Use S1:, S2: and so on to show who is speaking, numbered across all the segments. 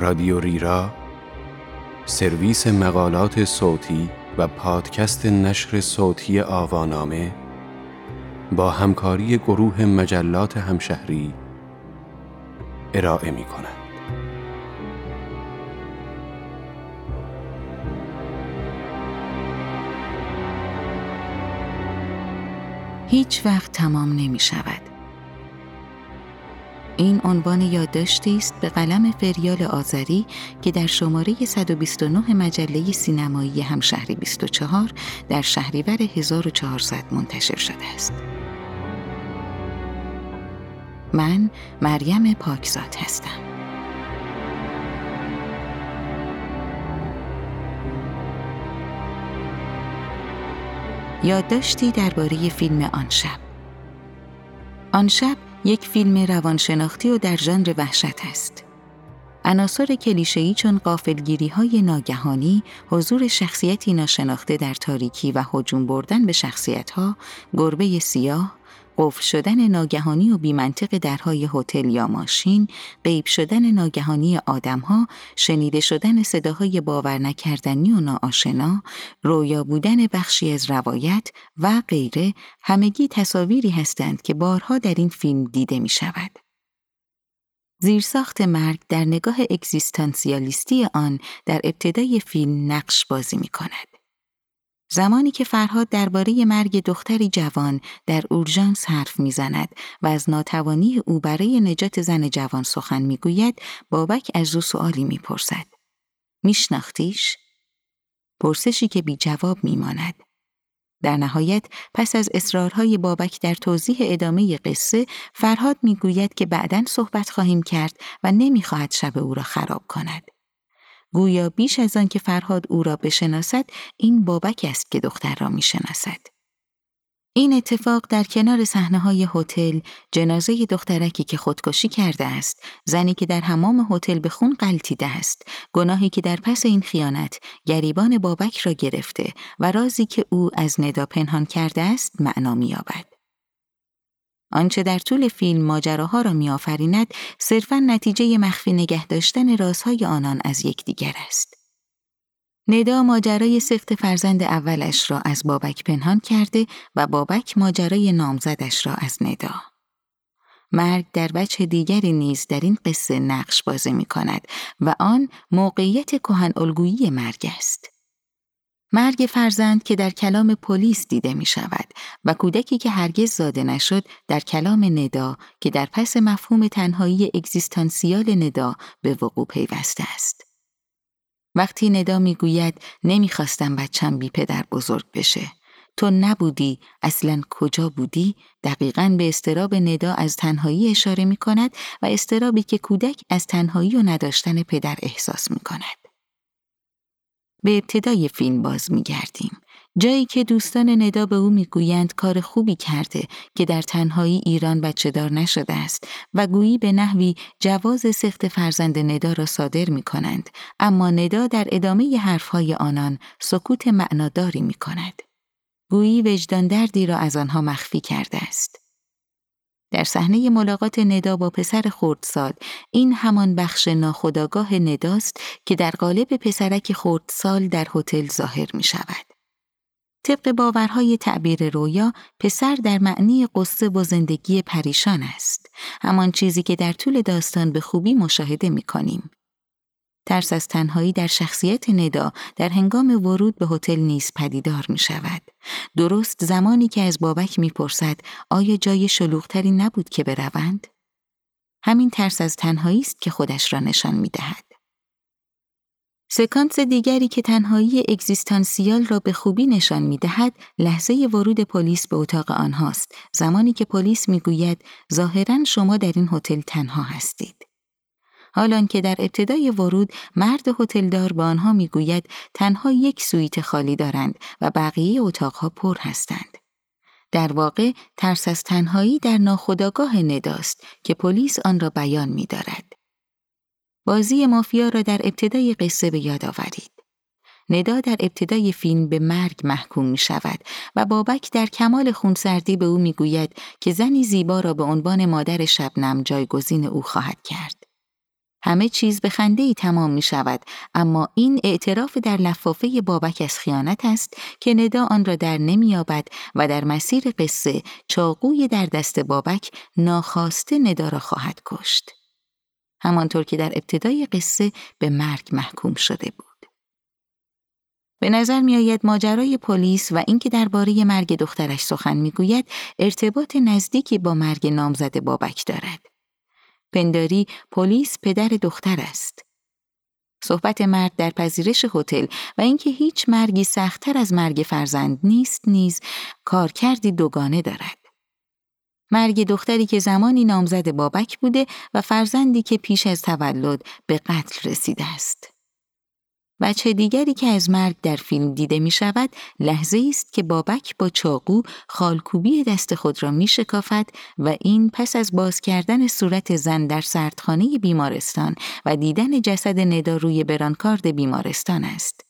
S1: رادیو ریرا سرویس مقالات صوتی و پادکست نشر صوتی آوانامه با همکاری گروه مجلات همشهری ارائه می کند.
S2: هیچ وقت تمام نمی شود. این عنوان یادداشتی است به قلم فریال آذری که در شماره 129 مجله سینمایی همشهری 24 در شهریور 1400 منتشر شده است. من مریم پاکزاد هستم. یادداشتی درباره فیلم آن شب. آن شب یک فیلم روانشناختی و در ژانر وحشت است. عناصر کلیشه‌ای چون قافلگیری های ناگهانی، حضور شخصیتی ناشناخته در تاریکی و هجوم بردن به شخصیتها، گربه سیاه، قفل شدن ناگهانی و بیمنطق درهای هتل یا ماشین، غیب شدن ناگهانی آدمها، شنیده شدن صداهای باور نکردنی و ناآشنا، رویا بودن بخشی از روایت و غیره همگی تصاویری هستند که بارها در این فیلم دیده می شود. زیرساخت مرگ در نگاه اگزیستانسیالیستی آن در ابتدای فیلم نقش بازی می کند. زمانی که فرهاد درباره مرگ دختری جوان در اورژانس حرف می‌زند و از ناتوانی او برای نجات زن جوان سخن می‌گوید بابک از او سؤالی می‌پرسد. میشناختیش؟ پرسشی که بی جواب میماند. در نهایت پس از اصرارهای بابک در توضیح ادامه قصه فرهاد می‌گوید که بعدا صحبت خواهیم کرد و نمی‌خواهد شب او را خراب کند. گویا بیش از آن که فرهاد او را بشناسد این بابک است که دختر را می‌شناسد. این اتفاق در کنار صحنه های هتل جنازه دخترکی که خودکشی کرده است زنی که در حمام هتل به خون قلتیده است گناهی که در پس این خیانت گریبان بابک را گرفته و رازی که او از ندا پنهان کرده است معنا مییابد. آنچه در طول فیلم ماجراها را میآفریند صرفا نتیجه مخفی نگه داشتن رازهای آنان از یکدیگر است. ندا ماجرای سخت فرزند اولش را از بابک پنهان کرده و بابک ماجرای نامزدش را از ندا. مرگ در وجه دیگری نیز در این قصه نقش بازی می کند و آن موقعیت کهن الگویی مرگ است. مرگ فرزند که در کلام پلیس دیده می شود و کودکی که هرگز زاده نشد در کلام ندا که در پس مفهوم تنهایی اگزیستانسیال ندا به وقوع پیوسته است. وقتی ندا می‌گوید نمی‌خواستم بچم بی پدر بزرگ بشه. تو نبودی اصلا کجا بودی دقیقا به استراب ندا از تنهایی اشاره می کند و استرابی که کودک از تنهایی و نداشتن پدر احساس می کند. به ابتدای فیلم باز می گردیم. جایی که دوستان ندا به او می‌گویند کار خوبی کرده که در تنهایی ایران بچه دار نشده است و گویی به نحوی جواز سخت فرزند ندا را صادر می کنند اما ندا در ادامه حرفهای آنان سکوت معناداری می کند. گویی وجدان دردی را از آنها مخفی کرده است. در صحنه ملاقات ندا با پسر خردسال این همان بخش ناخداگاه نداست که در قالب پسرک خردسال در هتل ظاهر می شود. طبق باورهای تعبیر رویا پسر در معنی قصه و زندگی پریشان است همان چیزی که در طول داستان به خوبی مشاهده می کنیم. ترس از تنهایی در شخصیت ندا در هنگام ورود به هتل نیز پدیدار می شود. درست زمانی که از بابک می‌پرسد آیا جای شلوغتری نبود که بروند؟ همین ترس از تنهایی است که خودش را نشان می دهد. سکانس دیگری که تنهایی اگزیستانسیال را به خوبی نشان می دهد لحظه ورود پلیس به اتاق آنهاست زمانی که پلیس می گوید ظاهرا شما در این هتل تنها هستید. حالان که در ابتدای ورود مرد هتلدار به آنها می‌گوید تنها یک سویت خالی دارند و بقیه اتاقها پر هستند. در واقع ترس از تنهایی در ناخودآگاه نداست که پلیس آن را بیان می دارد. بازی مافیا را در ابتدای قصه به یاد آورید. ندا در ابتدای فیلم به مرگ محکوم می شود و بابک در کمال خونسردی به او می گوید که زنی زیبا را به عنوان مادر شبنم جایگزین او خواهد کرد. همه چیز به خنده ای تمام می شود اما این اعتراف در لفافه بابک از خیانت است که ندا آن را در نمییابد و در مسیر قصه چاقوی در دست بابک ناخواسته ندا را خواهد کشت. همانطور که در ابتدای قصه به مرگ محکوم شده بود. به نظر می آید ماجرای پلیس و اینکه درباره مرگ دخترش سخن می‌گوید ارتباط نزدیکی با مرگ نامزد بابک دارد. پنداری پلیس پدر دختر است. صحبت مرد در پذیرش هتل و اینکه هیچ مرگی سختتر از مرگ فرزند نیست نیز کارکردی دوگانه دارد. مرگ دختری که زمانی نامزد بابک بوده و فرزندی که پیش از تولد به قتل رسیده است. بچه دیگری که از مرگ در فیلم دیده می شود لحظه است که بابک با چاقو خالکوبی دست خود را می شکافد و این پس از باز کردن صورت زن در سردخانه بیمارستان و دیدن جسد ندا روی برانکارد بیمارستان است.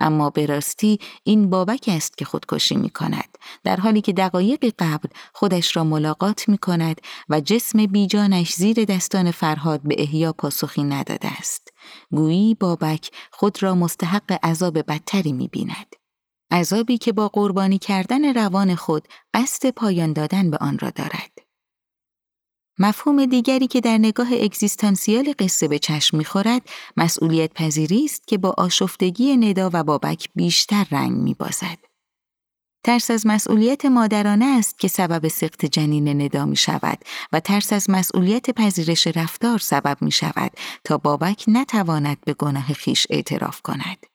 S2: اما به راستی این بابک است که خودکشی می کند در حالی که دقایق قبل خودش را ملاقات می کند و جسم بیجانش زیر دستان فرهاد به احیا پاسخی نداده است. گویی بابک خود را مستحق عذاب بدتری می بیند عذابی که با قربانی کردن روان خود قصد پایان دادن به آن را دارد. مفهوم دیگری که در نگاه اگزیستانسیال قصه به چشم می‌خورد مسئولیت پذیری است که با آشفتگی ندا و بابک بیشتر رنگ میبازد. ترس از مسئولیت مادرانه است که سبب سقط جنین ندا می شود و ترس از مسئولیت پذیرش رفتار سبب می شود تا بابک نتواند به گناه خیش اعتراف کند.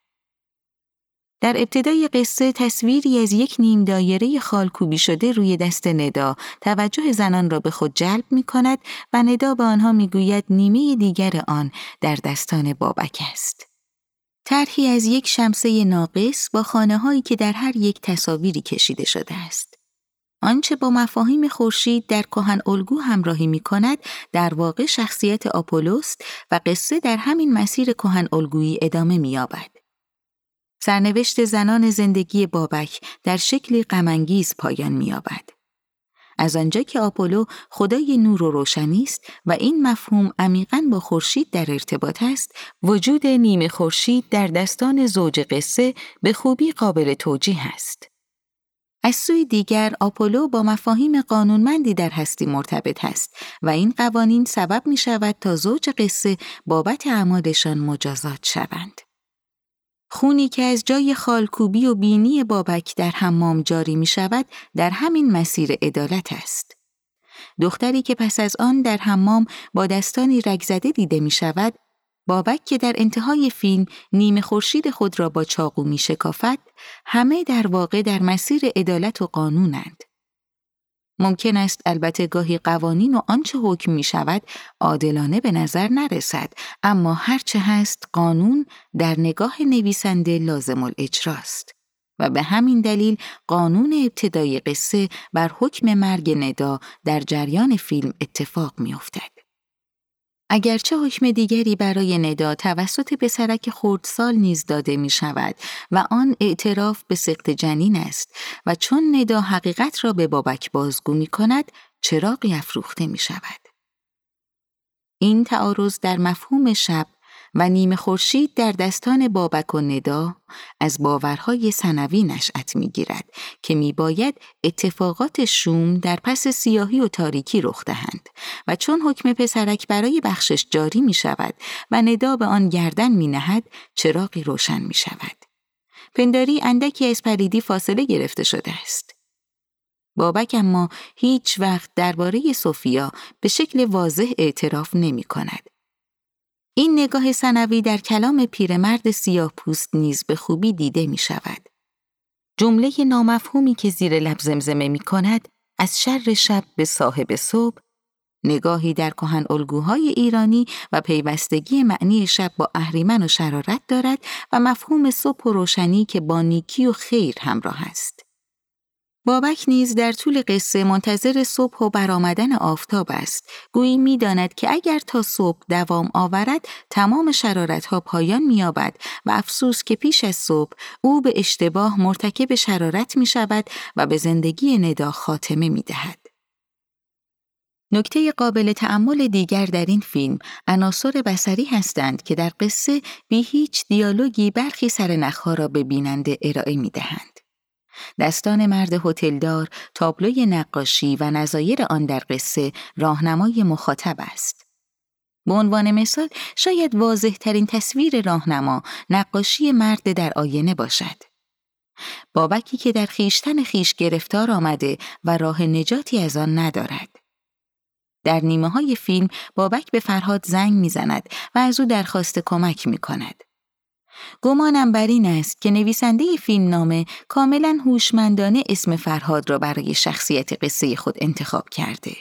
S2: در ابتدای قصه تصویری از یک نیم دایره خالکوبی شده روی دست ندا توجه زنان را به خود جلب می کند و ندا به آنها می گوید نیمه دیگر آن در دستان بابک است. طرحی از یک شمسه ناقص با خانه هایی که در هر یک تصاویری کشیده شده است. آنچه با مفاهیم خورشید در کهن الگو همراهی می کند در واقع شخصیت آپولوست و قصه در همین مسیر کهن الگویی ادامه می یابد. سرنوشت زنان زندگی بابک در شکلی غمانگیز پایان می‌یابد. از آنجا که آپولو خدای نور و روشنی است و این مفهوم عمیقا با خورشید در ارتباط است، وجود نیمه خورشید در دستان زوج قصه به خوبی قابل توجیه است. از سوی دیگر آپولو با مفاهیم قانونمندی در هستی مرتبط است و این قوانین سبب می شود تا زوج قصه بابت اعمالشان مجازات شوند. خونی که از جای خالکوبی و بینی بابک در حمام جاری می شود در همین مسیر عدالت است. دختری که پس از آن در حمام با دستانی رگزده دیده می شود بابک که در انتهای فیلم نیمه خورشید خود را با چاقو می شکافد همه در واقع در مسیر عدالت و قانونند. ممکن است البته گاهی قوانین و آنچه حکم می شود عادلانه به نظر نرسد اما هرچه هست قانون در نگاه نویسنده لازم الاجراست و به همین دلیل قانون ابتدای قصه بر حکم مرگ ندا در جریان فیلم اتفاق می افتد. اگرچه حکم دیگری برای ندا توسط پسرک خردسال نیز داده می شود و آن اعتراف به سقط جنین است و چون ندا حقیقت را به بابک بازگو می کند چراغی افروخته می شود. این تعارض در مفهوم شب و نیمه خورشید در دستان بابک و ندا از باورهای سنوی نشأت می‌گیرد که میباید اتفاقات شوم در پس سیاهی و تاریکی رخ دهند و چون حکم پسرک برای بخشش جاری می شود و ندا به آن گردن می نهد چراغی روشن می شود. پنداری اندکی از پریدی فاصله گرفته شده است. بابک اما هیچ وقت درباره سوفیا به شکل واضح اعتراف نمی کند این نگاه سنوی در کلام پیرمرد سیاه پوست نیز به خوبی دیده می شود. جمله نامفهومی که زیر لب زمزمه می کند از شر شب به صاحب صبح نگاهی در کهن الگوهای ایرانی و پیوستگی معنی شب با اهریمن و شرارت دارد و مفهوم صبح و روشنی که با نیکی و خیر همراه است. بابک نیز در طول قصه منتظر صبح و برآمدن آفتاب است گویی می‌داند که اگر تا صبح دوام آورد تمام ها پایان مییابد و افسوس که پیش از صبح او به اشتباه مرتکب شرارت می شود و به زندگی ندا خاتمه می دهد. نکته قابل تعمل دیگر در این فیلم عناصر بسری هستند که در قصه بی هیچ دیالوگی برخی سرنخها را به بیننده ارائه می دهند. دستان مرد هتلدار، تابلوی نقاشی و نظایر آن در قصه راهنمای مخاطب است. به عنوان مثال شاید واضح ترین تصویر راهنما نقاشی مرد در آینه باشد. بابکی که در خیشتن خیش گرفتار آمده و راه نجاتی از آن ندارد. در نیمه های فیلم بابک به فرهاد زنگ می‌زند و از او درخواست کمک می کند. گمانم بر این است که نویسنده فیلم نامه کاملا هوشمندانه اسم فرهاد را برای شخصیت قصه خود انتخاب کرده.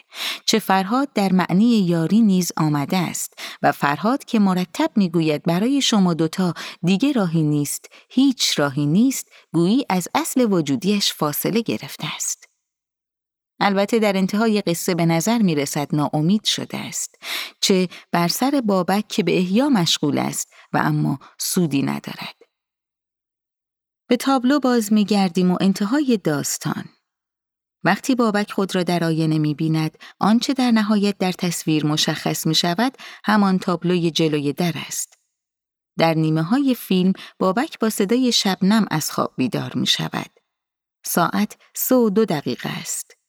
S2: چه فرهاد در معنی یاری نیز آمده است و فرهاد که مرتب می‌گوید برای شما دوتا دیگه راهی نیست، هیچ راهی نیست، گویی از اصل وجودیش فاصله گرفته است. البته در انتهای قصه به نظر می رسد ناامید شده است چه بر سر بابک که به احیا مشغول است و اما سودی ندارد. به تابلو باز می گردیم و انتهای داستان. وقتی بابک خود را در آینه می بیند آنچه در نهایت در تصویر مشخص می شود همان تابلوی جلوی در است. در نیمه های فیلم بابک با صدای شبنم از خواب بیدار می شود ساعت سه و دو دقیقه است.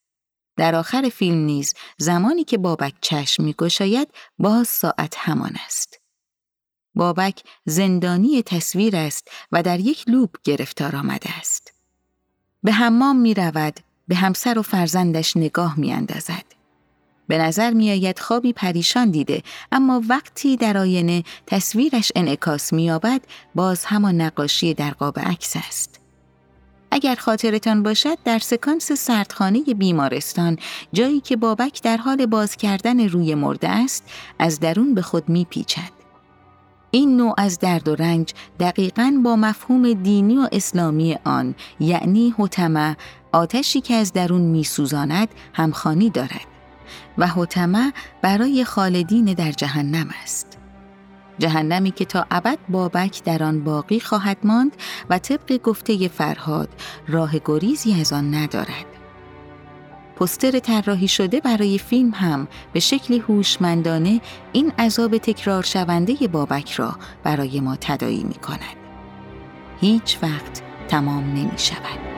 S2: در آخر فیلم نیز زمانی که بابک چشم میگشاید باز ساعت همان است. بابک زندانی تصویر است و در یک لوب گرفتار آمده است. به حمام می رود، به همسر و فرزندش نگاه می اندازد. به نظر می آید خوابی پریشان دیده اما وقتی در آینه تصویرش انعکاس می باز همان نقاشی در قاب عکس است. اگر خاطرتان باشد در سکانس سردخانه بیمارستان جایی که بابک در حال باز کردن روی مرده است از درون به خود میپیچد. این نوع از درد و رنج دقیقا با مفهوم دینی و اسلامی آن یعنی حتمه آتشی که از درون میسوزاند همخانی دارد و حتمه برای خالدین در جهنم است. جهنمی که تا ابد بابک در آن باقی خواهد ماند و طبق گفته فرهاد راه گریزی از آن ندارد. پستر طراحی شده برای فیلم هم به شکلی هوشمندانه این عذاب تکرار شونده بابک را برای ما تدایی می کند. هیچ وقت تمام نمی شود.